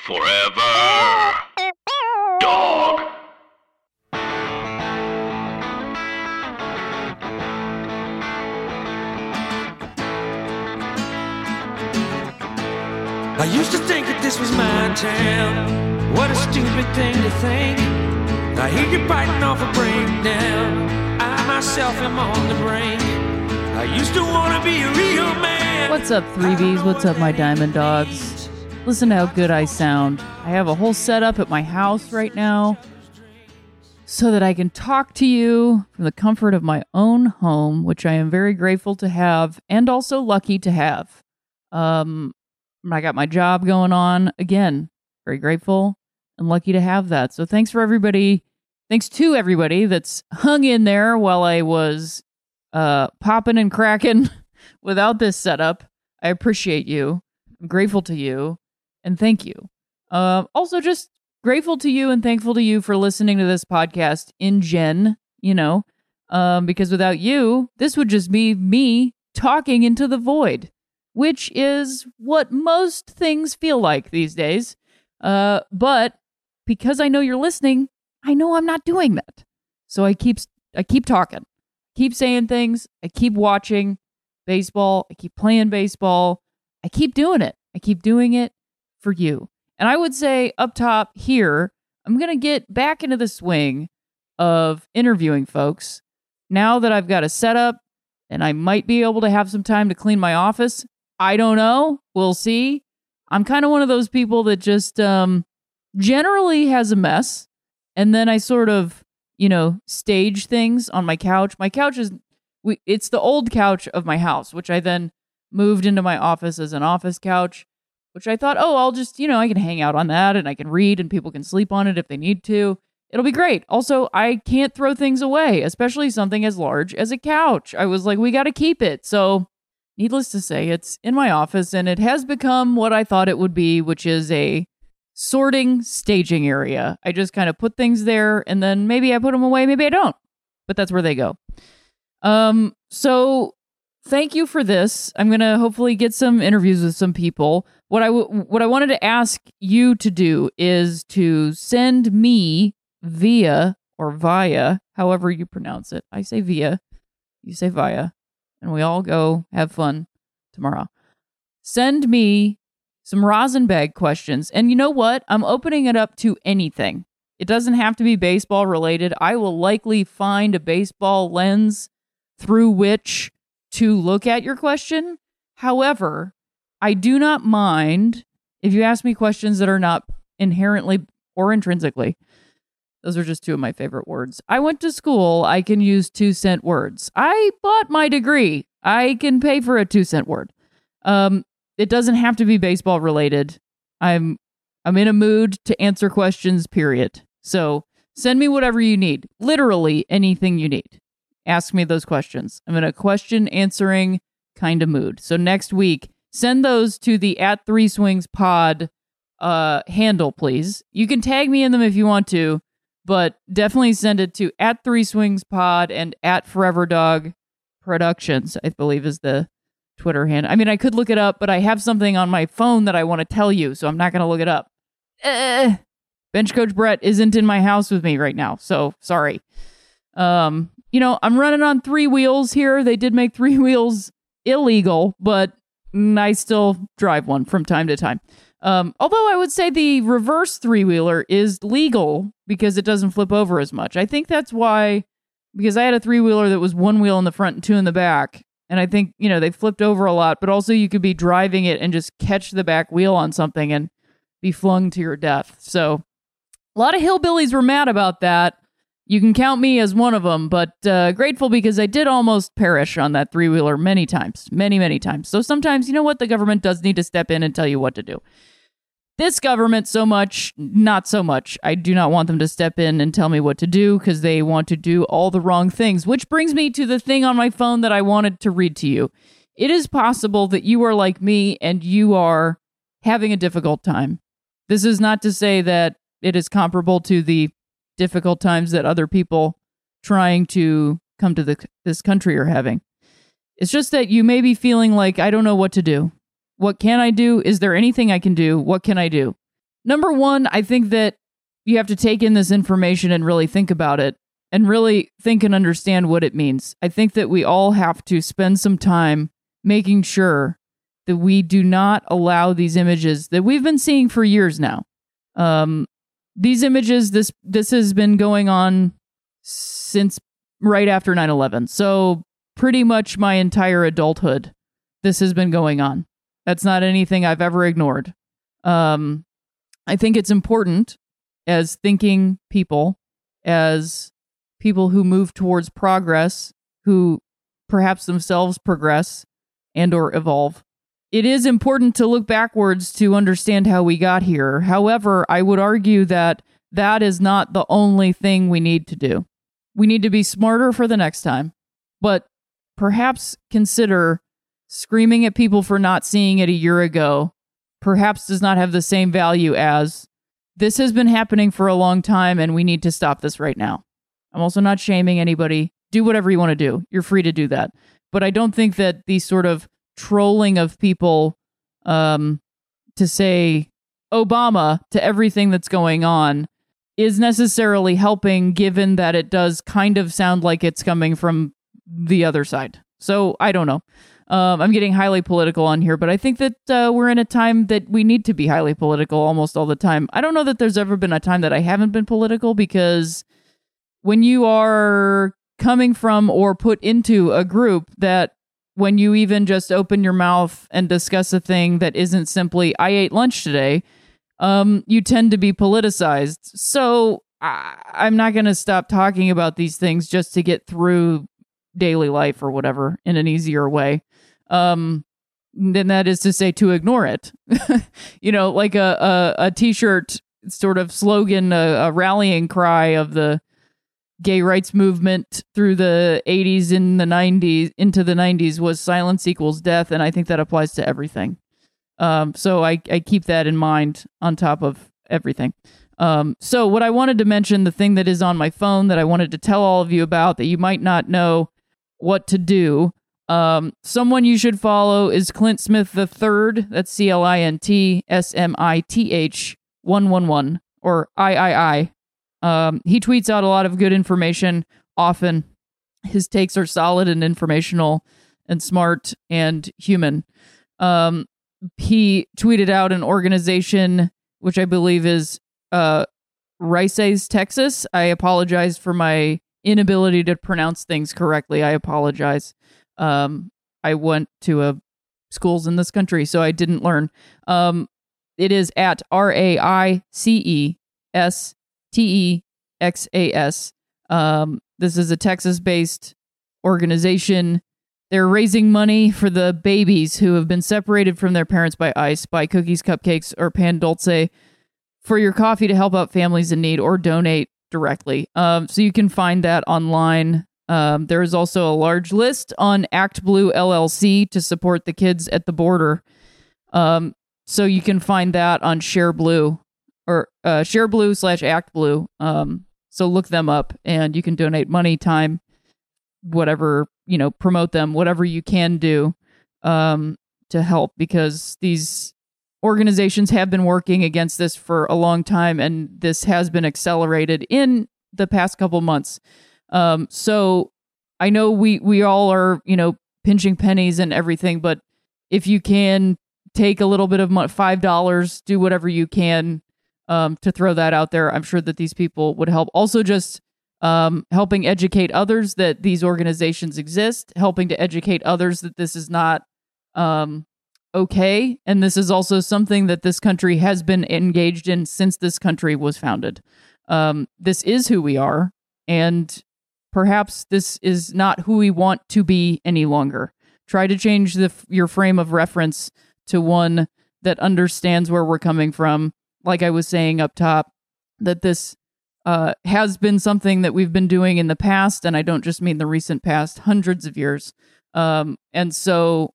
Forever. Dog. I used to think that this was my town. What a stupid thing to think. I hear you biting off a breakdown. I myself am on the brink. I used to want to be a real man. What's up, 3Bs? What's up, my diamond dogs? Listen to how good I sound. I have a whole setup at my house right now so that I can talk to you from the comfort of my own home, which I am very grateful to have and also lucky to have. Um, I got my job going on. Again, very grateful and lucky to have that. So thanks for everybody. Thanks to everybody that's hung in there while I was uh popping and cracking without this setup. I appreciate you. I'm grateful to you and thank you. Uh, also just grateful to you and thankful to you for listening to this podcast in gen, you know, um, because without you, this would just be me talking into the void which is what most things feel like these days. Uh, but because I know you're listening, I know I'm not doing that. So I keep I keep talking, keep saying things. I keep watching baseball. I keep playing baseball. I keep doing it. I keep doing it for you. And I would say up top here, I'm gonna get back into the swing of interviewing folks now that I've got a setup and I might be able to have some time to clean my office. I don't know. We'll see. I'm kind of one of those people that just um, generally has a mess. And then I sort of, you know, stage things on my couch. My couch is, we, it's the old couch of my house, which I then moved into my office as an office couch, which I thought, oh, I'll just, you know, I can hang out on that and I can read and people can sleep on it if they need to. It'll be great. Also, I can't throw things away, especially something as large as a couch. I was like, we got to keep it. So needless to say, it's in my office and it has become what I thought it would be, which is a sorting staging area. I just kind of put things there and then maybe I put them away, maybe I don't. But that's where they go. Um so thank you for this. I'm going to hopefully get some interviews with some people. What I w- what I wanted to ask you to do is to send me via or via, however you pronounce it. I say via, you say via and we all go have fun tomorrow. Send me some rosin bag questions. And you know what? I'm opening it up to anything. It doesn't have to be baseball related. I will likely find a baseball lens through which to look at your question. However, I do not mind if you ask me questions that are not inherently or intrinsically those are just two of my favorite words. I went to school. I can use two cent words. I bought my degree. I can pay for a two cent word. Um, it doesn't have to be baseball related. I'm I'm in a mood to answer questions. Period. So send me whatever you need. Literally anything you need. Ask me those questions. I'm in a question answering kind of mood. So next week, send those to the at three swings pod uh handle, please. You can tag me in them if you want to but definitely send it to at Three Swings Pod and at Forever Dog Productions. I believe is the Twitter handle. I mean, I could look it up, but I have something on my phone that I want to tell you, so I'm not going to look it up. Uh, Bench Coach Brett isn't in my house with me right now, so sorry. Um, you know, I'm running on three wheels here. They did make three wheels illegal, but I still drive one from time to time. Um, although I would say the reverse three wheeler is legal because it doesn't flip over as much. I think that's why, because I had a three wheeler that was one wheel in the front and two in the back. And I think, you know, they flipped over a lot, but also you could be driving it and just catch the back wheel on something and be flung to your death. So a lot of hillbillies were mad about that. You can count me as one of them, but uh, grateful because I did almost perish on that three wheeler many times, many, many times. So sometimes, you know what? The government does need to step in and tell you what to do. This government, so much, not so much. I do not want them to step in and tell me what to do because they want to do all the wrong things, which brings me to the thing on my phone that I wanted to read to you. It is possible that you are like me and you are having a difficult time. This is not to say that it is comparable to the difficult times that other people trying to come to the, this country are having. It's just that you may be feeling like, I don't know what to do. What can I do? Is there anything I can do? What can I do? Number one, I think that you have to take in this information and really think about it and really think and understand what it means. I think that we all have to spend some time making sure that we do not allow these images that we've been seeing for years now. Um, these images, this this has been going on since right after 9-11. So pretty much my entire adulthood, this has been going on. That's not anything I've ever ignored. Um, I think it's important as thinking people, as people who move towards progress, who perhaps themselves progress and or evolve. It is important to look backwards to understand how we got here. However, I would argue that that is not the only thing we need to do. We need to be smarter for the next time, but perhaps consider screaming at people for not seeing it a year ago perhaps does not have the same value as this has been happening for a long time and we need to stop this right now. I'm also not shaming anybody. Do whatever you want to do. You're free to do that. But I don't think that these sort of trolling of people um, to say Obama to everything that's going on is necessarily helping, given that it does kind of sound like it's coming from the other side. So I don't know. Um, I'm getting highly political on here, but I think that uh, we're in a time that we need to be highly political almost all the time. I don't know that there's ever been a time that I haven't been political because when you are coming from or put into a group that when you even just open your mouth and discuss a thing that isn't simply I ate lunch today, um, you tend to be politicized. So I- I'm not going to stop talking about these things just to get through daily life or whatever in an easier way um then that is to say to ignore it you know like a a, a t-shirt sort of slogan a, a, rallying cry of the gay rights movement through the 80s in the 90s into the 90s was silence equals death and i think that applies to everything um so i i keep that in mind on top of everything um so what i wanted to mention the thing that is on my phone that i wanted to tell all of you about that you might not know what to do um, someone you should follow is Clint Smith the third. That's C L I N T S M I T H one one one or I I I. Um, he tweets out a lot of good information often. His takes are solid and informational and smart and human. Um, he tweeted out an organization which I believe is uh, Rices, Texas. I apologize for my inability to pronounce things correctly. I apologize. Um, I went to a schools in this country, so I didn't learn. Um, it is at R A I C E S T E X A S. Um, this is a Texas based organization. They're raising money for the babies who have been separated from their parents by ice, by cookies, cupcakes, or pan dulce for your coffee to help out families in need or donate directly. Um, so you can find that online. Um, there is also a large list on Act Blue LLC to support the kids at the border. Um, so you can find that on Share Blue or uh, Share Blue slash Act Blue. Um, so look them up and you can donate money, time, whatever, you know, promote them, whatever you can do um, to help because these organizations have been working against this for a long time and this has been accelerated in the past couple months. Um, so I know we we all are you know pinching pennies and everything, but if you can take a little bit of money, five dollars, do whatever you can um, to throw that out there. I'm sure that these people would help. Also, just um, helping educate others that these organizations exist, helping to educate others that this is not um, okay, and this is also something that this country has been engaged in since this country was founded. Um, this is who we are, and perhaps this is not who we want to be any longer. Try to change the your frame of reference to one that understands where we're coming from. Like I was saying up top, that this uh, has been something that we've been doing in the past, and I don't just mean the recent past, hundreds of years. Um, and so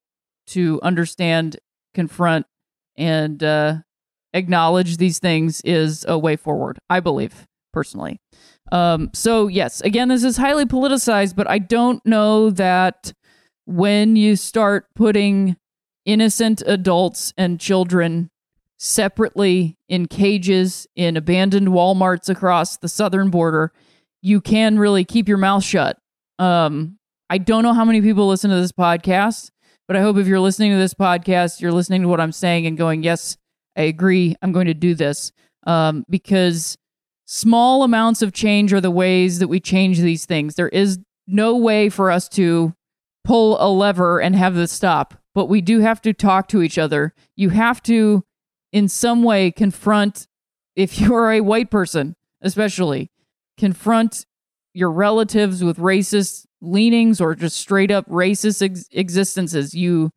to understand, confront, and uh, acknowledge these things is a way forward, I believe, personally. Um, so, yes, again, this is highly politicized, but I don't know that when you start putting innocent adults and children separately in cages in abandoned Walmarts across the southern border, you can really keep your mouth shut. Um, I don't know how many people listen to this podcast, but I hope if you're listening to this podcast, you're listening to what I'm saying and going, yes, I agree. I'm going to do this. Um, because small amounts of change are the ways that we change these things. There is no way for us to pull a lever and have this stop, but we do have to talk to each other. You have to, in some way, confront, if you're a white person, especially, confront your relatives with racist leanings or just straight up racist ex- existences. You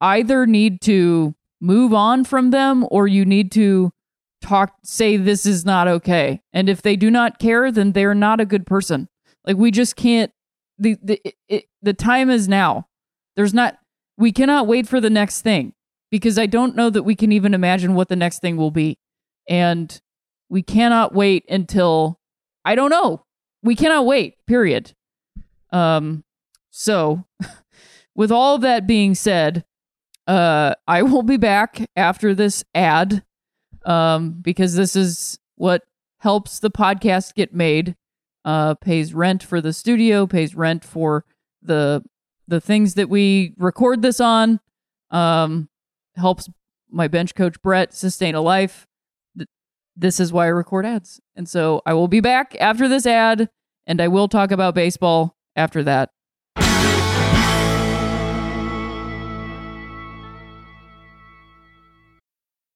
either need to move on from them or you need to talk say this is not okay. And if they do not care, then they're not a good person. Like we just can't the the it, the time is now. There's not we cannot wait for the next thing because I don't know that we can even imagine what the next thing will be. And we cannot wait until I don't know. We cannot wait. Period. Um, so, with all that being said, uh, I will be back after this ad, um, because this is what helps the podcast get made. Uh, pays rent for the studio, pays rent for the the things that we record this on. Um, helps my bench coach Brett sustain a life. This is why I record ads, and so I will be back after this ad, and I will talk about baseball after that.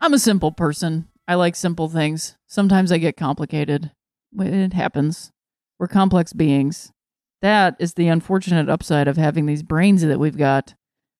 I'm a simple person. I like simple things. Sometimes I get complicated. It happens. We're complex beings. That is the unfortunate upside of having these brains that we've got.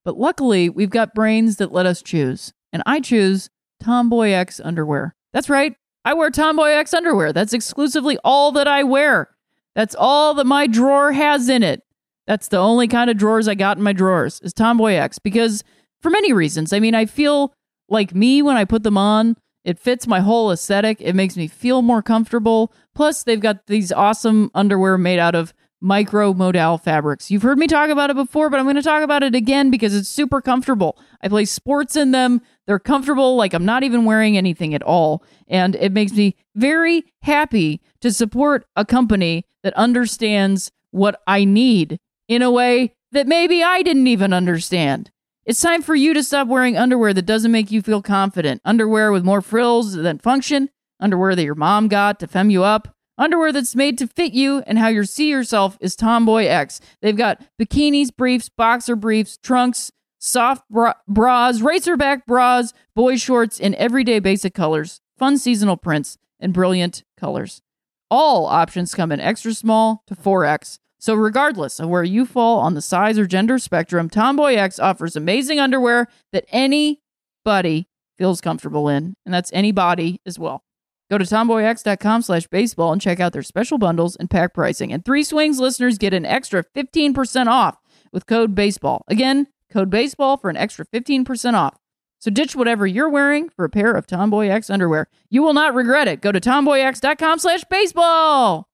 But luckily, we've got brains that let us choose. And I choose Tomboy X underwear. That's right. I wear Tomboy X underwear. That's exclusively all that I wear. That's all that my drawer has in it. That's the only kind of drawers I got in my drawers is Tomboy X because for many reasons. I mean, I feel like me when I put them on. It fits my whole aesthetic. It makes me feel more comfortable. Plus, they've got these awesome underwear made out of micro modal fabrics. You've heard me talk about it before, but I'm going to talk about it again because it's super comfortable. I play sports in them. They're comfortable, like I'm not even wearing anything at all. And it makes me very happy to support a company that understands what I need in a way that maybe I didn't even understand. It's time for you to stop wearing underwear that doesn't make you feel confident. Underwear with more frills than function. Underwear that your mom got to fem you up. Underwear that's made to fit you and how you see yourself is Tomboy X. They've got bikinis, briefs, boxer briefs, trunks, soft bra- bras, racerback bras, boy shorts in everyday basic colors, fun seasonal prints, and brilliant colors. All options come in extra small to 4X. So, regardless of where you fall on the size or gender spectrum, Tomboy X offers amazing underwear that anybody feels comfortable in, and that's anybody as well. Go to tomboyx.com slash baseball and check out their special bundles and pack pricing. And Three Swings listeners get an extra 15% off with code BASEBALL. Again, code BASEBALL for an extra 15% off. So ditch whatever you're wearing for a pair of Tomboy X underwear. You will not regret it. Go to tomboyx.com slash baseball.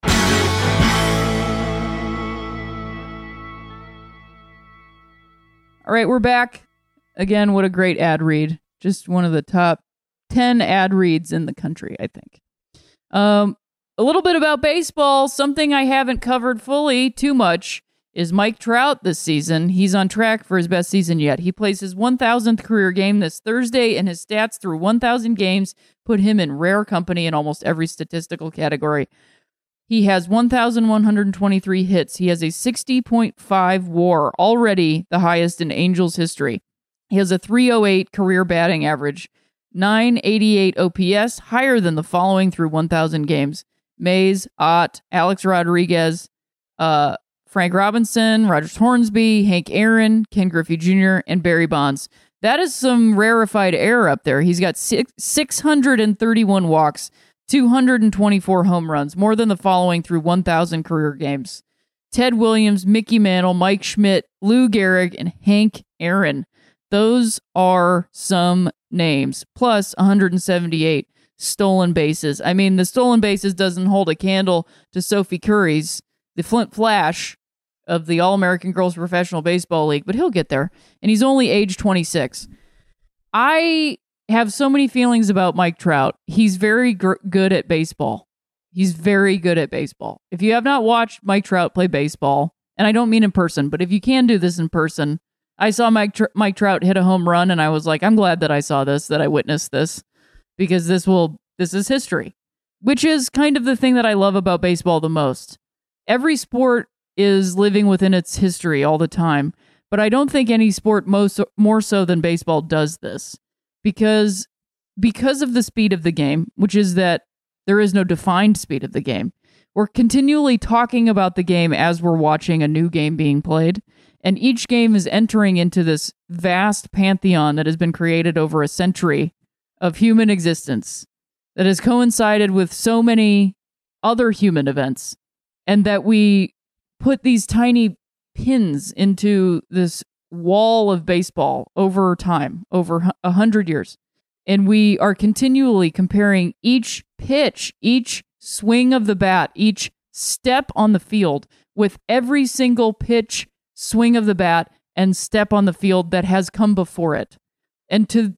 All right, we're back. Again, what a great ad read. Just one of the top 10 ad reads in the country, I think. Um, a little bit about baseball, something I haven't covered fully too much is Mike Trout this season. He's on track for his best season yet. He plays his 1000th career game this Thursday, and his stats through 1000 games put him in rare company in almost every statistical category. He has 1,123 hits. He has a 60.5 WAR, already the highest in Angels history. He has a 308 career batting average, 988 OPS, higher than the following through 1,000 games Mays, Ott, Alex Rodriguez, uh, Frank Robinson, Rogers Hornsby, Hank Aaron, Ken Griffey Jr., and Barry Bonds. That is some rarefied air up there. He's got six, 631 walks, 224 home runs, more than the following through 1,000 career games. Ted Williams, Mickey Mantle, Mike Schmidt, Lou Gehrig, and Hank Aaron. Those are some names, plus 178 stolen bases. I mean, the stolen bases doesn't hold a candle to Sophie Kurys, the Flint Flash of the All American Girls Professional Baseball League, but he'll get there. And he's only age 26. I have so many feelings about Mike Trout. He's very gr- good at baseball. He's very good at baseball. If you have not watched Mike Trout play baseball, and I don't mean in person, but if you can do this in person, I saw Mike Tr- Mike Trout hit a home run, and I was like, I'm glad that I saw this, that I witnessed this, because this will this is history, which is kind of the thing that I love about baseball the most. Every sport is living within its history all the time, but I don't think any sport most more so than baseball does this because because of the speed of the game, which is that there is no defined speed of the game. We're continually talking about the game as we're watching a new game being played, and each game is entering into this vast pantheon that has been created over a century of human existence that has coincided with so many other human events, and that we put these tiny pins into this wall of baseball over time, over a hundred years. And we are continually comparing each pitch, each swing of the bat, each step on the field with every single pitch, swing of the bat, and step on the field that has come before it. And to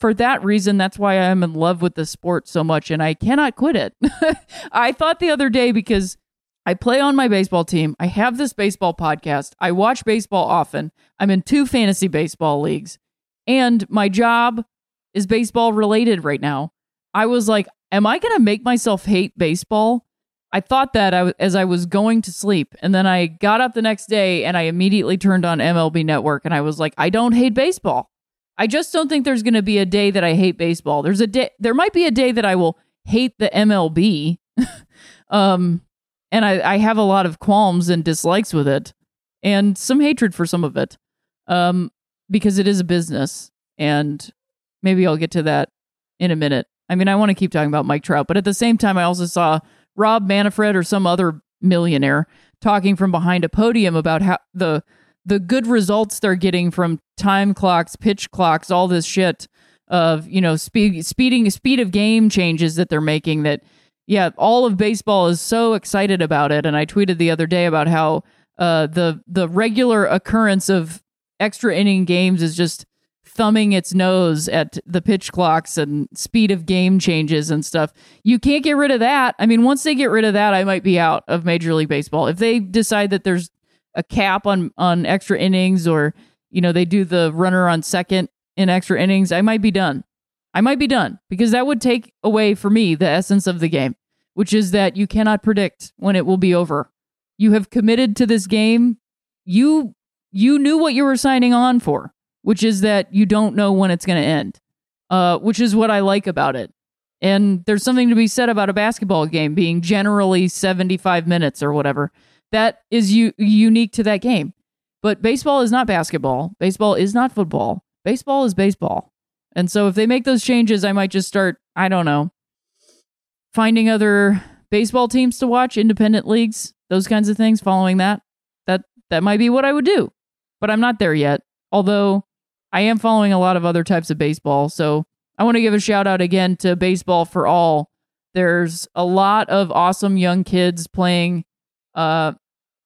for that reason, that's why I'm in love with the sport so much and I cannot quit it. I thought the other day because I play on my baseball team. I have this baseball podcast. I watch baseball often. I'm in two fantasy baseball leagues, and my job is baseball related right now. I was like, am I going to make myself hate baseball? I thought that as I was going to sleep. And then I got up the next day and I immediately turned on MLB Network and I was like, I don't hate baseball. I just don't think there's going to be a day that I hate baseball. There's a day, there might be a day that I will hate the MLB. um, and I, I have a lot of qualms and dislikes with it and some hatred for some of it um, because it is a business and maybe i'll get to that in a minute. I mean i want to keep talking about mike trout but at the same time i also saw rob manfred or some other millionaire talking from behind a podium about how the the good results they're getting from time clocks pitch clocks all this shit of you know speed speeding speed of game changes that they're making that yeah, all of baseball is so excited about it. And I tweeted the other day about how uh, the the regular occurrence of extra inning games is just thumbing its nose at the pitch clocks and speed of game changes and stuff. You can't get rid of that. I mean, once they get rid of that, I might be out of Major League Baseball. If they decide that there's a cap on on extra innings or you know they do the runner on second in extra innings, I might be done. I might be done because that would take away for me the essence of the game, which is that you cannot predict when it will be over. You have committed to this game. You you knew what you were signing on for, which is that you don't know when it's going to end. Uh, which is what I like about it. And there's something to be said about a basketball game being generally 75 minutes or whatever. That is u- unique to that game. But baseball is not basketball. Baseball is not football. Baseball is baseball. And so if they make those changes, I might just start, I don't know, finding other baseball teams to watch, independent leagues, those kinds of things, following that. That that might be what I would do. But I'm not there yet. Although I am following a lot of other types of baseball. So I want to give a shout out again to Baseball for All. There's a lot of awesome young kids playing uh,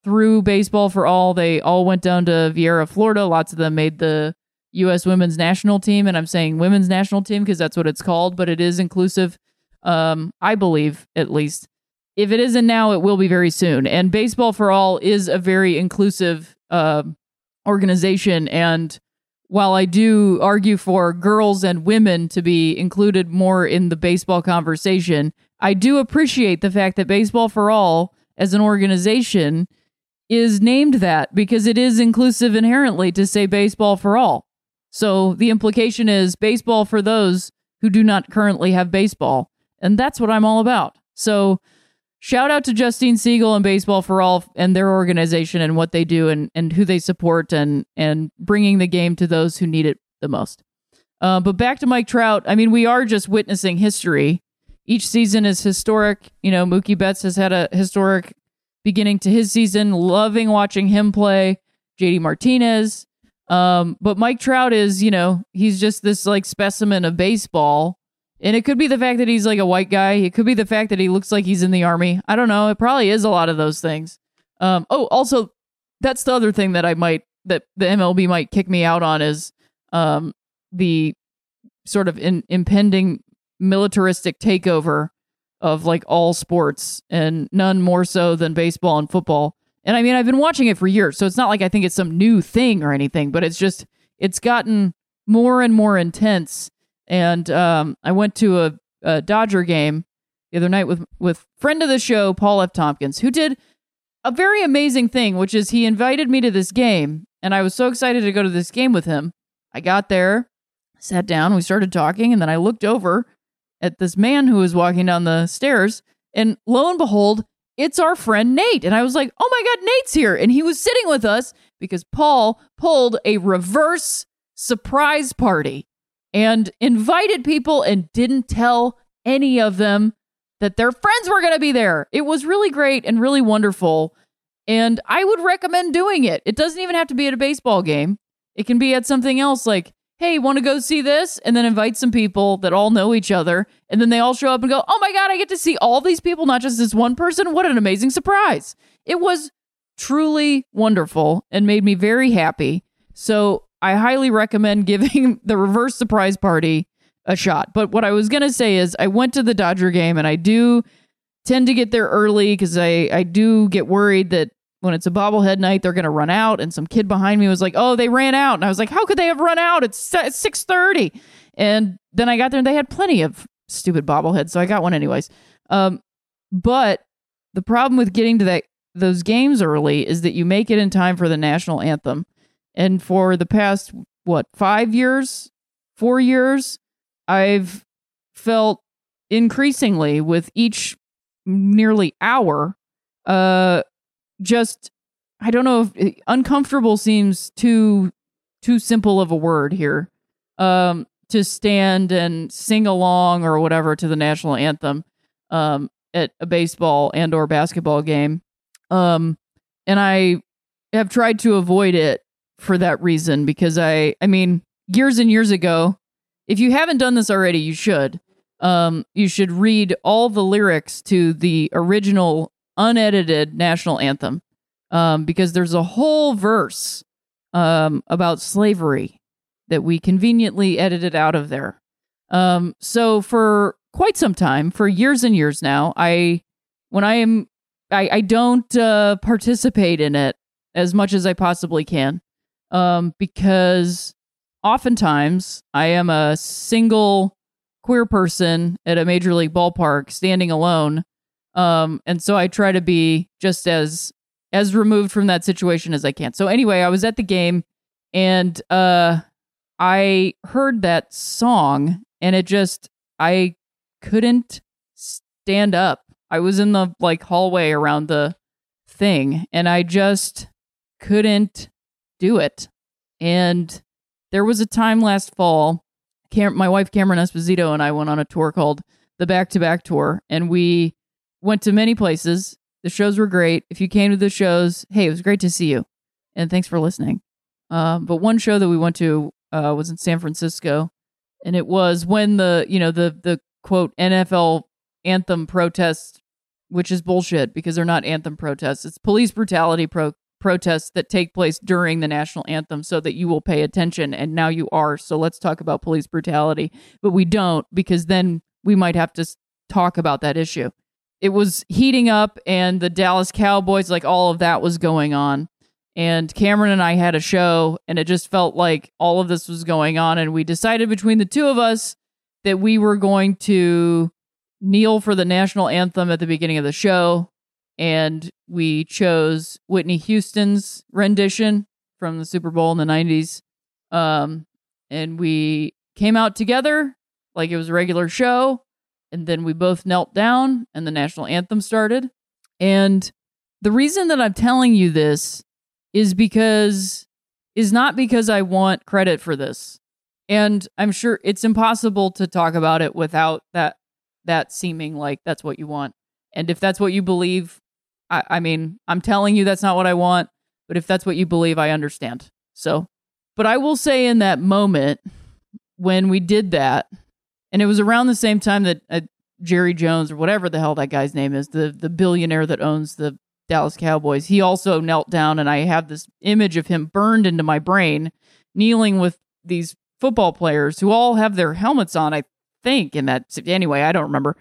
through Baseball for All. They all went down to Viera, Florida. Lots of them made the U.S. women's national team. And I'm saying women's national team because that's what it's called, but it is inclusive, um, I believe, at least. If it isn't now, it will be very soon. And Baseball for All is a very inclusive uh, organization. And while I do argue for girls and women to be included more in the baseball conversation, I do appreciate the fact that Baseball for All as an organization is named that because it is inclusive inherently to say baseball for all. So the implication is baseball for those who do not currently have baseball. And that's what I'm all about. So shout out to Justine Siegel and Baseball for All and their organization and what they do and, and who they support and, and bringing the game to those who need it the most. Uh, but back to Mike Trout. I mean, we are just witnessing history. Each season is historic. You know, Mookie Betts has had a historic beginning to his season. Loving watching him play. JD Martinez. Um, but Mike Trout is, you know, he's just this like specimen of baseball and it could be the fact that he's like a white guy. It could be the fact that he looks like he's in the army. I don't know. It probably is a lot of those things. Um, oh, also, that's the other thing that I might that the MLB might kick me out on is um, the sort of in, impending militaristic takeover of like all sports, and none more so than baseball and football. And I mean, I've been watching it for years, so it's not like I think it's some new thing or anything, but it's just it's gotten more and more intense and um, I went to a, a, Dodger game the other night with with friend of the show Paul F. Tompkins, who did a very amazing thing, which is he invited me to this game, and I was so excited to go to this game with him. I got there, sat down, we started talking, and then I looked over at this man who was walking down the stairs, and lo and behold, it's our friend Nate. And I was like, oh my God, Nate's here. And he was sitting with us because Paul pulled a reverse surprise party and invited people and didn't tell any of them that their friends were going to be there. It was really great and really wonderful. And I would recommend doing it. It doesn't even have to be at a baseball game, it can be at something else like, hey, want to go see this? And then invite some people that all know each other. And then they all show up and go, oh my God, I get to see all these people, not just this one person. What an amazing surprise. It was truly wonderful and made me very happy. So I highly recommend giving the reverse surprise party a shot. But what I was going to say is I went to the Dodger game and I do tend to get there early because I, I do get worried that when it's a bobblehead night, they're going to run out. And some kid behind me was like, oh, they ran out. And I was like, how could they have run out? It's 630. And then I got there and they had plenty of stupid bobbleheads. So I got one anyways. Um, but the problem with getting to that those games early is that you make it in time for the national anthem. And for the past, what, five years, four years, I've felt increasingly with each nearly hour, uh, just, I don't know if eh, uncomfortable seems too, too simple of a word here. Um, to stand and sing along or whatever to the national anthem um, at a baseball and or basketball game um, and i have tried to avoid it for that reason because I I mean years and years ago if you haven't done this already you should um you should read all the lyrics to the original unedited national anthem um because there's a whole verse um about slavery that we conveniently edited out of there um so for quite some time for years and years now I when I am I I don't uh participate in it as much as I possibly can um, because oftentimes I am a single queer person at a major league ballpark standing alone. Um, and so I try to be just as as removed from that situation as I can. So anyway, I was at the game and uh I heard that song and it just I couldn't stand up. I was in the like hallway around the thing and I just couldn't do it. And there was a time last fall, Cam- my wife Cameron Esposito and I went on a tour called the Back to Back Tour, and we went to many places. The shows were great. If you came to the shows, hey, it was great to see you, and thanks for listening. Uh, but one show that we went to uh, was in San Francisco, and it was when the you know the the quote NFL anthem protest, which is bullshit because they're not anthem protests. It's police brutality pro- protests that take place during the national anthem, so that you will pay attention. And now you are. So let's talk about police brutality, but we don't because then we might have to talk about that issue. It was heating up, and the Dallas Cowboys, like all of that was going on and Cameron and I had a show, and it just felt like all of this was going on. And we decided between the two of us that we were going to kneel for the national anthem at the beginning of the show. And we chose Whitney Houston's rendition from the Super Bowl in the 90s. Um, and we came out together like it was a regular show. And then we both knelt down, and the national anthem started. And the reason that I'm telling you this is because is not because I want credit for this. And I'm sure it's impossible to talk about it without that that seeming like that's what you want. And if that's what you believe, I, I mean, I'm telling you that's not what I want, but if that's what you believe, I understand. So, but I will say in that moment when we did that, and it was around the same time that uh, Jerry Jones or whatever the hell that guy's name is, the the billionaire that owns the Dallas Cowboys. He also knelt down, and I have this image of him burned into my brain, kneeling with these football players who all have their helmets on, I think. In that, anyway, I don't remember.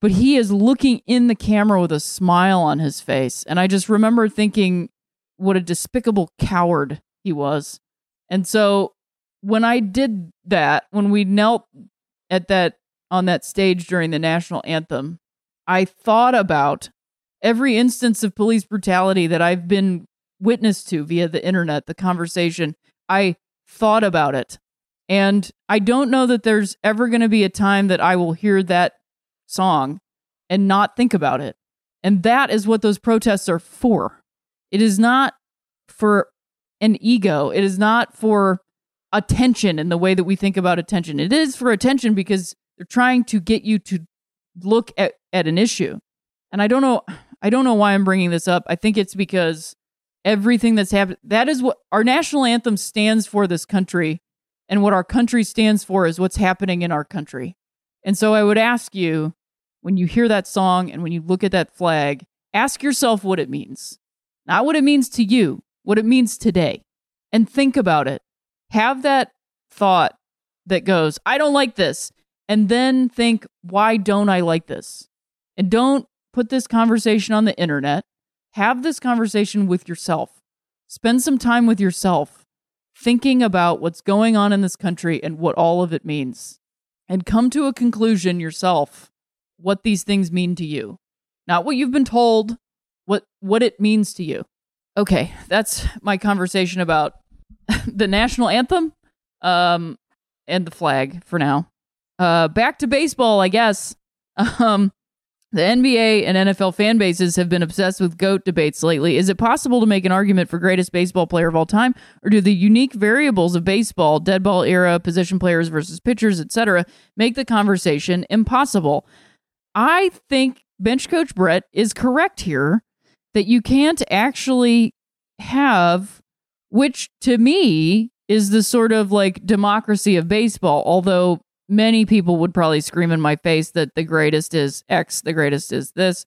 But he is looking in the camera with a smile on his face. And I just remember thinking what a despicable coward he was. And so when I did that, when we knelt at that on that stage during the national anthem, I thought about every instance of police brutality that I've been witness to via the internet, the conversation, I thought about it. And I don't know that there's ever going to be a time that I will hear that song and not think about it. And that is what those protests are for. It is not for an ego, it is not for attention and the way that we think about attention. It is for attention because they're trying to get you to look at, at an issue. And I don't know, I don't know why I'm bringing this up. I think it's because everything that's happened, that is what our national anthem stands for this country. And what our country stands for is what's happening in our country. And so I would ask you, when you hear that song and when you look at that flag, ask yourself what it means. Not what it means to you, what it means today. And think about it. Have that thought that goes, I don't like this. And then think, why don't I like this? And don't put this conversation on the internet. Have this conversation with yourself. Spend some time with yourself thinking about what's going on in this country and what all of it means. And come to a conclusion yourself what these things mean to you. Not what you've been told, what what it means to you. Okay, that's my conversation about the national anthem um and the flag for now. Uh back to baseball, I guess. Um the NBA and NFL fan bases have been obsessed with GOAT debates lately. Is it possible to make an argument for greatest baseball player of all time? Or do the unique variables of baseball, dead ball era, position players versus pitchers, etc., make the conversation impossible? I think bench coach Brett is correct here that you can't actually have, which to me is the sort of like democracy of baseball, although many people would probably scream in my face that the greatest is X, the greatest is this.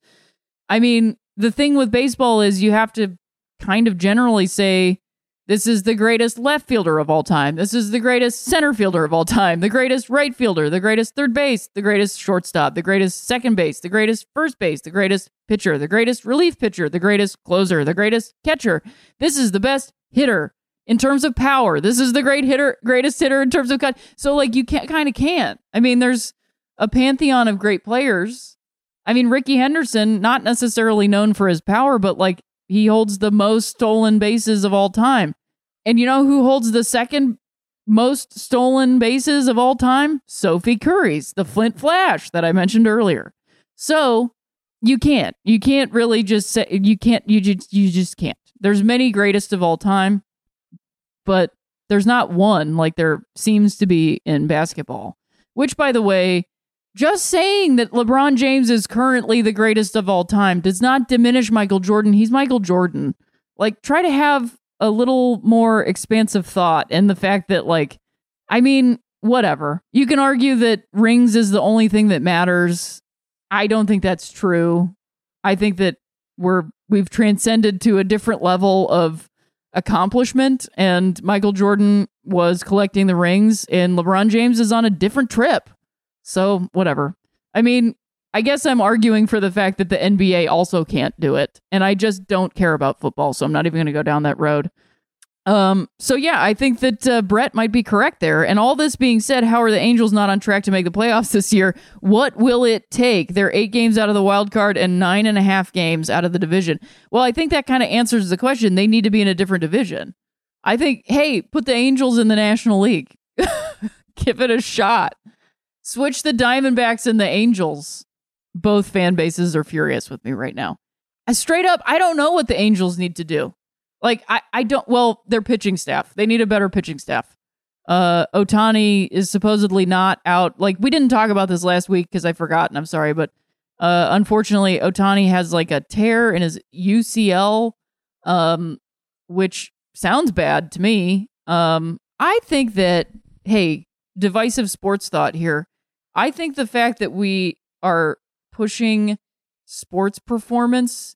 I mean, the thing with baseball is you have to kind of generally say, this is the greatest left fielder of all time. This is the greatest center fielder of all time. The greatest right fielder, the greatest third base, the greatest shortstop, the greatest second base, the greatest first base, the greatest pitcher, the greatest relief pitcher, the greatest closer, the greatest catcher. This is the best hitter in terms of power. This is the great hitter, greatest hitter in terms of cut. So like you can't kind of can't. I mean, there's a pantheon of great players. I mean, Rickey Henderson, not necessarily known for his power, but like he holds the most stolen bases of all time. And you know who holds the second most stolen bases of all time? Sophie Kurys, the Flint Flash that I mentioned earlier. So you can't. You can't really just say you can't. You just you just can't. There's many greatest of all time but there's not one like there seems to be in basketball. Which, by the way, just saying that LeBron James is currently the greatest of all time does not diminish Michael Jordan. He's Michael Jordan. Like, try to have a little more expansive thought and the fact that like I mean, whatever. You can argue that rings is the only thing that matters. I don't think that's true. I think that we're we've transcended to a different level of accomplishment and Michael Jordan was collecting the rings and LeBron James is on a different trip. So, whatever. I mean, I guess I'm arguing for the fact that the NBA also can't do it. And I just don't care about football, so I'm not even going to go down that road. Um, so yeah, I think that uh, Brett might be correct there. And all this being said, how are the Angels not on track to make the playoffs this year? What will it take? They're eight games out of the wild card and nine and a half games out of the division. Well, I think that kind of answers the question. They need to be in a different division. I think, hey, put the Angels in the National League. Give it a shot. Switch the Diamondbacks and the Angels. Both fan bases are furious with me right now. I straight up, I don't know what the Angels need to do. Like I, I don't well, their pitching staff. They need a better pitching staff. Uh Ohtani is supposedly not out. Like we didn't talk about this last week because I forgot and I'm sorry, but uh unfortunately Ohtani has like a tear in his UCL, um, which sounds bad to me. Um, I think that hey, divisive sports thought here. I think the fact that we are pushing sports performance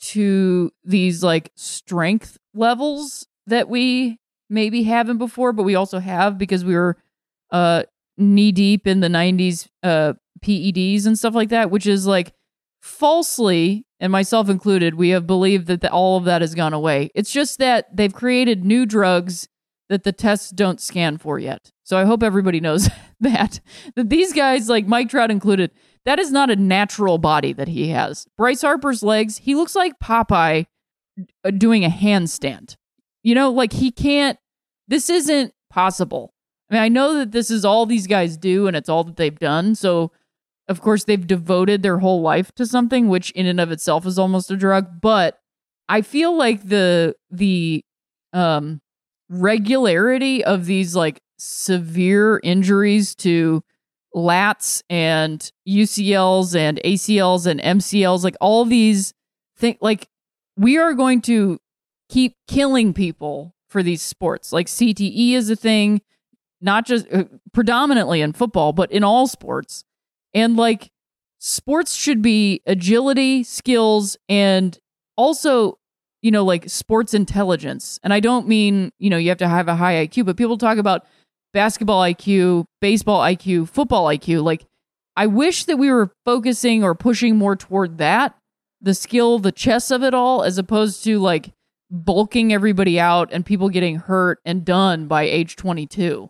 to these like strength levels that we maybe haven't before, but we also have because we were uh knee deep in the 90s uh PEDs and stuff like that, which is like falsely and myself included, we have believed that the, all of that has gone away. It's just that they've created new drugs that the tests don't scan for yet. So I hope everybody knows that that these guys like Mike Trout included, that is not a natural body that he has. Bryce Harper's legs, he looks like Popeye uh, doing a handstand. You know, like he can't, this isn't possible. I mean, I know that this is all these guys do and it's all that they've done. So, of course, they've devoted their whole life to something, which in and of itself is almost a drug. But I feel like the, the, um, regularity of these like severe injuries to lats and UCLs and ACLs and MCLs, like all these things, like we are going to keep killing people for these sports. Like CTE is a thing, not just uh, predominantly in football, but in all sports. And like sports should be agility, skills, and also, you know, like sports intelligence. And I don't mean, you know, you have to have a high IQ, but people talk about basketball IQ, baseball IQ, football IQ. Like, I wish that we were focusing or pushing more toward that, the skill, the chess of it all, as opposed to like bulking everybody out and people getting hurt and done by age 22.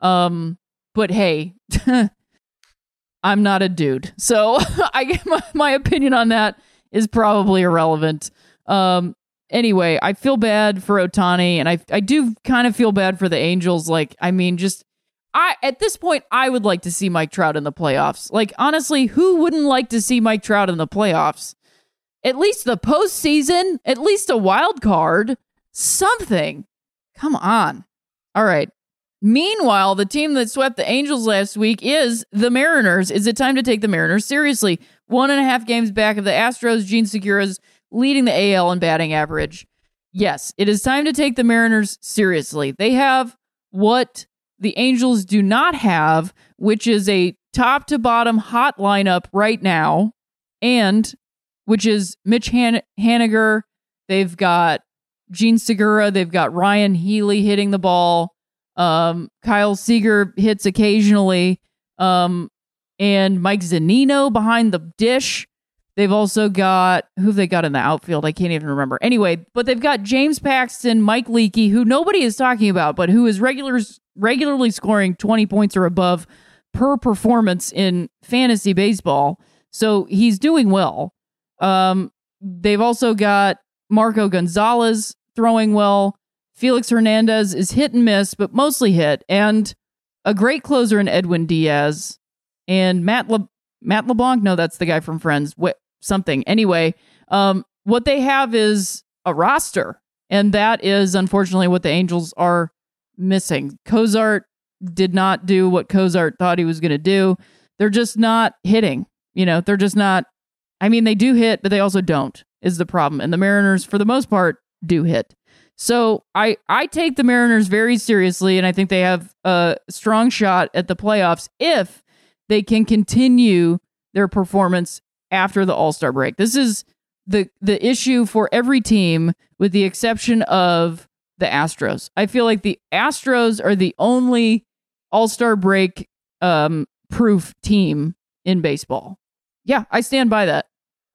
Um, but hey, I'm not a dude. So I my, my opinion on that is probably irrelevant. Um, anyway, I feel bad for Ohtani, and I I do kind of feel bad for the Angels. Like, I mean, just I at this point, I would like to see Mike Trout in the playoffs. Like, honestly, who wouldn't like to see Mike Trout in the playoffs? At least the postseason, at least a wild card, something. Come on. All right. Meanwhile, the team that swept the Angels last week is the Mariners. Is it time to take the Mariners seriously? One and a half games back of the Astros. Jean Segura's leading the AL in batting average. Yes, it is time to take the Mariners seriously. They have what the Angels do not have, which is a top to bottom hot lineup right now, and which is Mitch Han- Haniger. They've got Jean Segura. They've got Ryon Healy hitting the ball. Um, Kyle Seager hits occasionally. Um, and Mike Zunino behind the dish. They've also got who they got in the outfield. I can't even remember. Anyway, but they've got James Paxton, Mike Leakey, who nobody is talking about, but who is regulars regularly scoring 20 points or above per performance in fantasy baseball. So he's doing well. Um, they've also got Marco Gonzalez throwing well. Felix Hernandez is hit and miss, but mostly hit, and a great closer in Edwin Diaz and Matt Le- Matt LeBlanc. No, that's the guy from Friends. Something. Anyway, um, what they have is a roster, and that is unfortunately what the Angels are missing. Cozart did not do what Cozart thought he was going to do. They're just not hitting. You know, they're just not. I mean, they do hit, but they also don't. Is the problem, and the Mariners, for the most part, do hit. So I I take the Mariners very seriously, and I think they have a strong shot at the playoffs if they can continue their performance after the All Star break. This is the the issue for every team, with the exception of the Astros. I feel like the Astros are the only All Star break um, proof team in baseball. Yeah, I stand by that.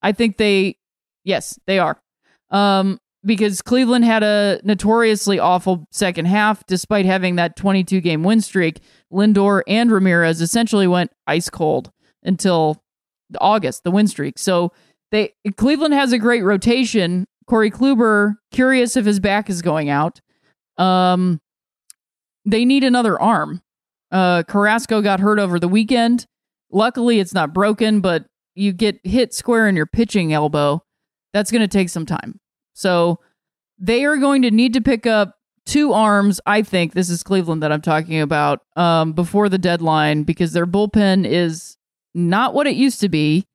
I think they, yes, they are. Um, because Cleveland had a notoriously awful second half, despite having that 22 game win streak. Lindor and Ramirez essentially went ice cold until August, the win streak. So they Cleveland has a great rotation. Corey Kluber, curious if his back is going out. Um, they need another arm. Uh, Carrasco got hurt over the weekend. Luckily, it's not broken, but you get hit square in your pitching elbow. That's going to take some time. So they are going to need to pick up two arms. I think this is Cleveland that I'm talking about um, before the deadline because their bullpen is not what it used to be,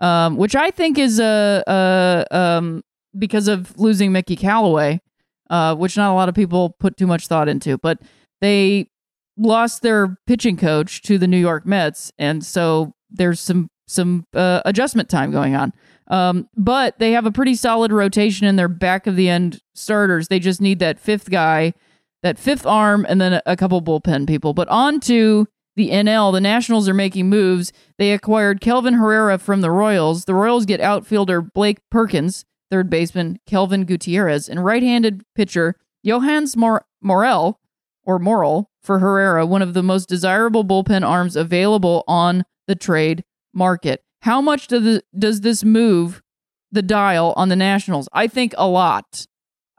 um, which I think is a, a um, because of losing Mickey Callaway, uh, which not a lot of people put too much thought into. But they lost their pitching coach to the New York Mets, and so there's some some uh, adjustment time going on. Um, but they have a pretty solid rotation in their back of the end starters. They just need that fifth guy, that fifth arm, and then a, a couple bullpen people. But on to the NL, the Nationals are making moves. They acquired Kelvin Herrera from the Royals. The Royals get outfielder Blake Perkins, third baseman Kelvin Gutierrez, and right handed pitcher Johannes Mor- Morel, or Morel, for Herrera, one of the most desirable bullpen arms available on the trade market. How much do the, does this move the dial on the Nationals? I think a lot.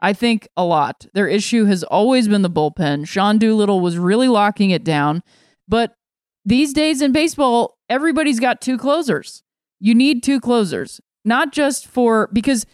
I think a lot. Their issue has always been the bullpen. Sean Doolittle was really locking it down. But these days in baseball, everybody's got two closers. You need two closers, not just for because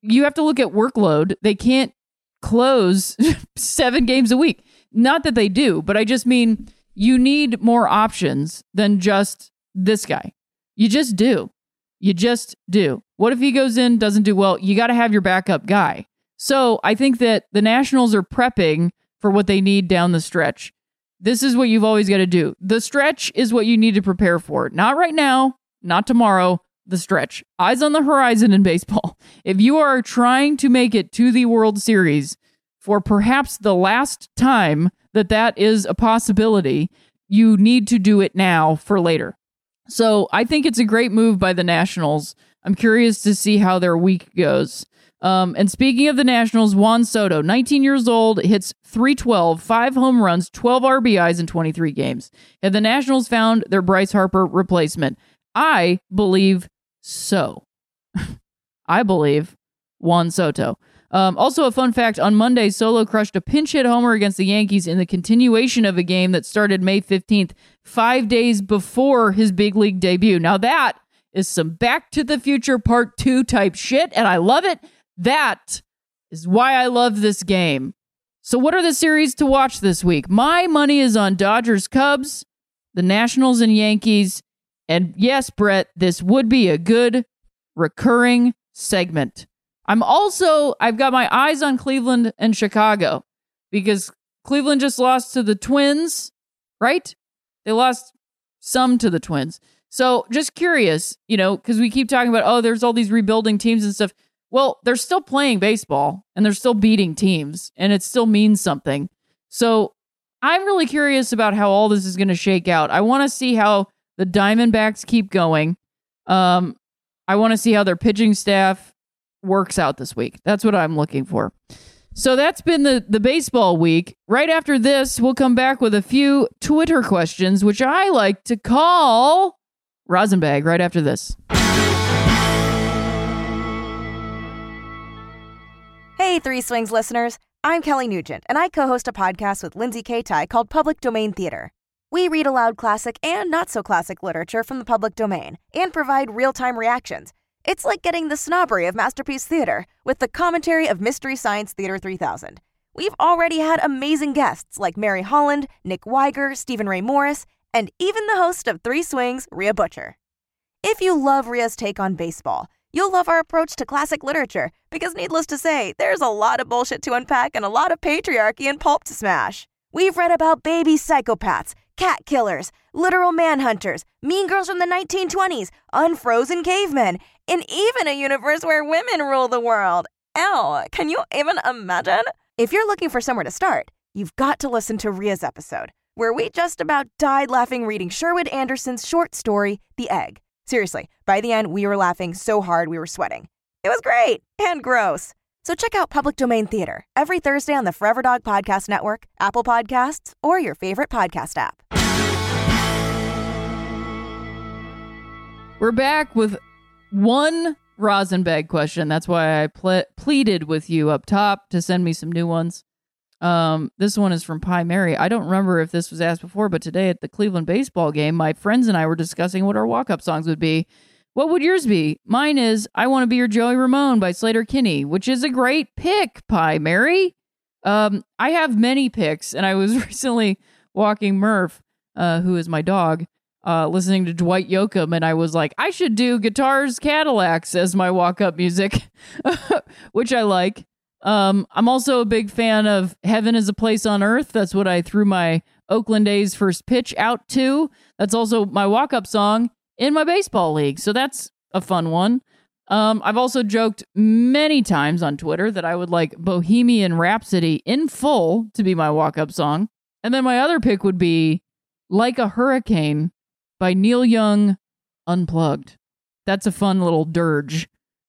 you have to look at workload. They can't close seven games a week. Not that they do, but I just mean you need more options than just this guy. You just do. You just do. What if he goes in, doesn't do well? You got to have your backup guy. So I think that the Nationals are prepping for what they need down the stretch. This is what you've always got to do. The stretch is what you need to prepare for. Not right now, not tomorrow, the stretch. Eyes on the horizon in baseball. If you are trying to make it to the World Series for perhaps the last time that that is a possibility, you need to do it now for later. So I think it's a great move by the Nationals. I'm curious to see how their week goes. Um, and speaking of the Nationals, Juan Soto, 19 years old, hits 312, five home runs, 12 RBIs in 23 games. Have the Nationals found their Bryce Harper replacement? I believe so. I believe Juan Soto. Um, also, a fun fact on Monday, Soto crushed a pinch hit homer against the Yankees in the continuation of a game that started May 15th, five days before his big league debut. Now, that is some Back to the Future Part 2 type shit, and I love it. That is why I love this game. So, what are the series to watch this week? My money is on Dodgers Cubs, the Nationals and Yankees. And yes, Brett, this would be a good recurring segment. I'm also I've got my eyes on Cleveland and Chicago because Cleveland just lost to the Twins, right? They lost some to the Twins. So just curious, you know, because we keep talking about, oh, there's all these rebuilding teams and stuff. Well, they're still playing baseball and they're still beating teams and it still means something. So I'm really curious about how all this is going to shake out. I want to see how the Diamondbacks keep going. Um, I want to see how their pitching staff works out this week. That's what I'm looking for. So that's been the, the baseball week. Right after this, we'll come back with a few Twitter questions, which I like to call Rosenbag right after this. Hey, Three Swings listeners. I'm Kelly Nugent, and I co host a podcast with Lindsay Katai called Public Domain Theater. We read aloud classic and not so classic literature from the public domain and provide real time reactions it's like getting the snobbery of Masterpiece Theater with the commentary of Mystery Science Theater 3000. We've already had amazing guests like Mary Holland, Nick Weiger, Stephen Ray Morris, and even the host of Three Swings, Rhea Butcher. If you love Rhea's take on baseball, You'll love our approach to classic literature because, needless to say, there's a lot of bullshit to unpack and a lot of patriarchy and pulp to smash. We've read about baby psychopaths, cat killers, literal manhunters, mean girls from the 1920s, unfrozen cavemen, and even a universe where women rule the world. Ew, can you even imagine? If you're looking for somewhere to start, you've got to listen to Rhea's episode, where we just about died laughing reading Sherwood Anderson's short story, The Egg. Seriously, by the end, we were laughing so hard we were sweating. It was great and gross. So check out Public Domain Theater every Thursday on the Forever Dog Podcast Network, Apple Podcasts, or your favorite podcast app. We're back with one Rosenbag question. That's why I ple- pleaded with you up top to send me some new ones. Um, this one is from Pie Mary. I don't remember if this was asked before, but today at the Cleveland baseball game, my friends and I were discussing what our walk up songs would be. What would yours be? Mine is I Want to Be Your Joey Ramone by Sleater-Kinney, which is a great pick, Pie Mary. Um, I have many picks, and I was recently walking Murph, uh, who is my dog, uh, listening to Dwight Yoakam, and I was like, I should do Guitars Cadillacs as my walk up music, which I like. Um, I'm also a big fan of Heaven is a Place on Earth. That's what I threw my Oakland A's first pitch out to. That's also my walk up song in my baseball league. So that's a fun one. Um, I've also joked many times on Twitter that I would like Bohemian Rhapsody in full to be my walk up song. And then my other pick would be Like a Hurricane by Neil Young Unplugged. That's a fun little dirge.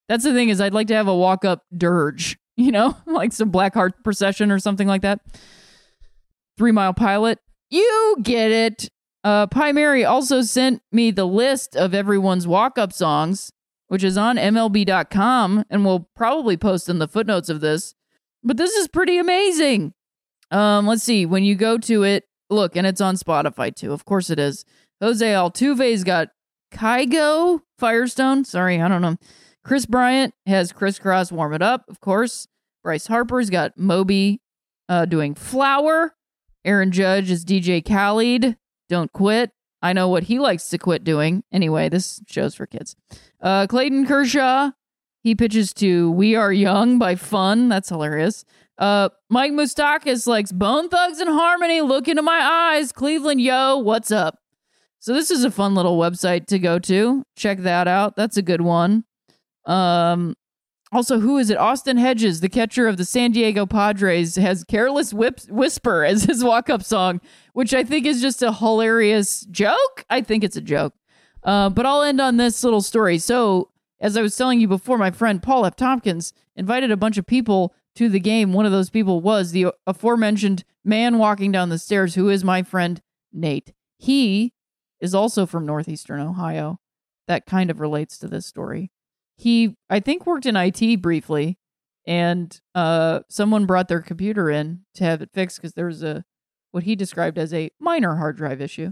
That's the thing is I'd like to have a walk up dirge you know, like some Black Heart procession or something like that. Three Mile Pilot. You get it. Uh, Pie Mary also sent me the list of everyone's walk up songs, which is on MLB.com, and we'll probably post in the footnotes of this. But this is pretty amazing. Um, let's see. When you go to it, look, and it's on Spotify too. Of course it is. Jose Altuve's got Kygo Firestone. Sorry, I don't know. Kris Bryant has Kris Kross warm it up, of course. Bryce Harper's got Moby uh, doing Flower. Aaron Judge is DJ Khaled. Don't quit. I know what he likes to quit doing. Anyway, this show's for kids. Uh, Clayton Kershaw, he pitches to We Are Young by Fun. That's hilarious. Uh, Mike Moustakas likes Bone Thugs and Harmony. Look into my eyes. Cleveland, yo, what's up? So this is a fun little website to go to. Check that out. That's a good one. Um, also, who is it? Austin Hedges, the catcher of the San Diego Padres, has Careless Whip- Whisper as his walk up song, which I think is just a hilarious joke. I think it's a joke. Uh, but I'll end on this little story. So, as I was telling you before, my friend Paul F. Tompkins invited a bunch of people to the game. One of those people was the aforementioned man walking down the stairs, who is my friend Nate. He is also from Northeastern Ohio. That kind of relates to this story he I think worked in IT briefly and uh someone brought their computer in to have it fixed because there was a what he described as a minor hard drive issue.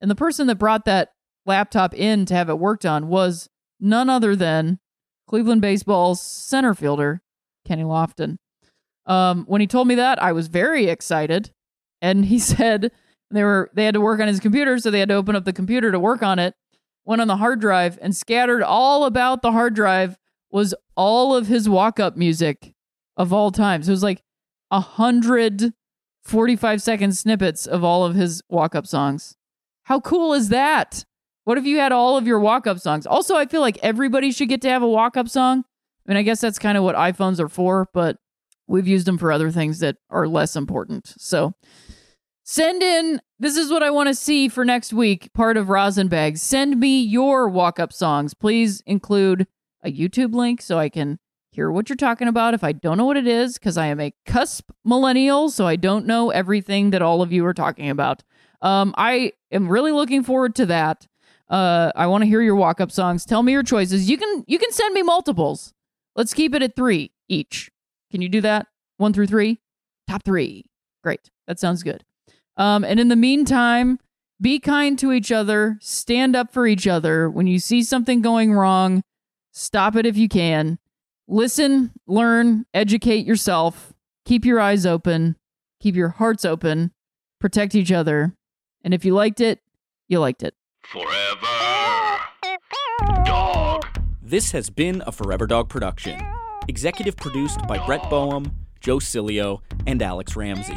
And the person that brought that laptop in to have it worked on was none other than Cleveland baseball's center fielder, Kenny Lofton. Um, when he told me that, I was very excited. And he said they were they had to work on his computer, so they had to open up the computer to work on it went on the hard drive and scattered all about the hard drive was all of his walk up music of all time. So it was like a hundred 45 second snippets of all of his walk up songs. How cool is that? What if you had all of your walk up songs? Also, I feel like everybody should get to have a walk up song. I mean, I guess that's kind of what iPhones are for, but we've used them for other things that are less important. So Send in, this is what I want to see for next week, part of Rosenbag. Send me your walk up songs. Please include a YouTube link so I can hear what you're talking about if I don't know what it is, because I am a cusp millennial, so I don't know everything that all of you are talking about. Um, I am really looking forward to that. Uh, I want to hear your walk up songs. Tell me your choices. You can you can send me multiples. Let's keep it at three each. Can you do that? One through three? Top three. Great. That sounds good. Um, and in the meantime, be kind to each other, stand up for each other. When you see something going wrong, stop it if you can. Listen, learn, educate yourself, keep your eyes open, keep your hearts open, protect each other. And if you liked it, you liked it. Forever. Dog. This has been a Forever Dog production. Executive produced by Brett Boehm, Joe Cilio, and Alex Ramsey.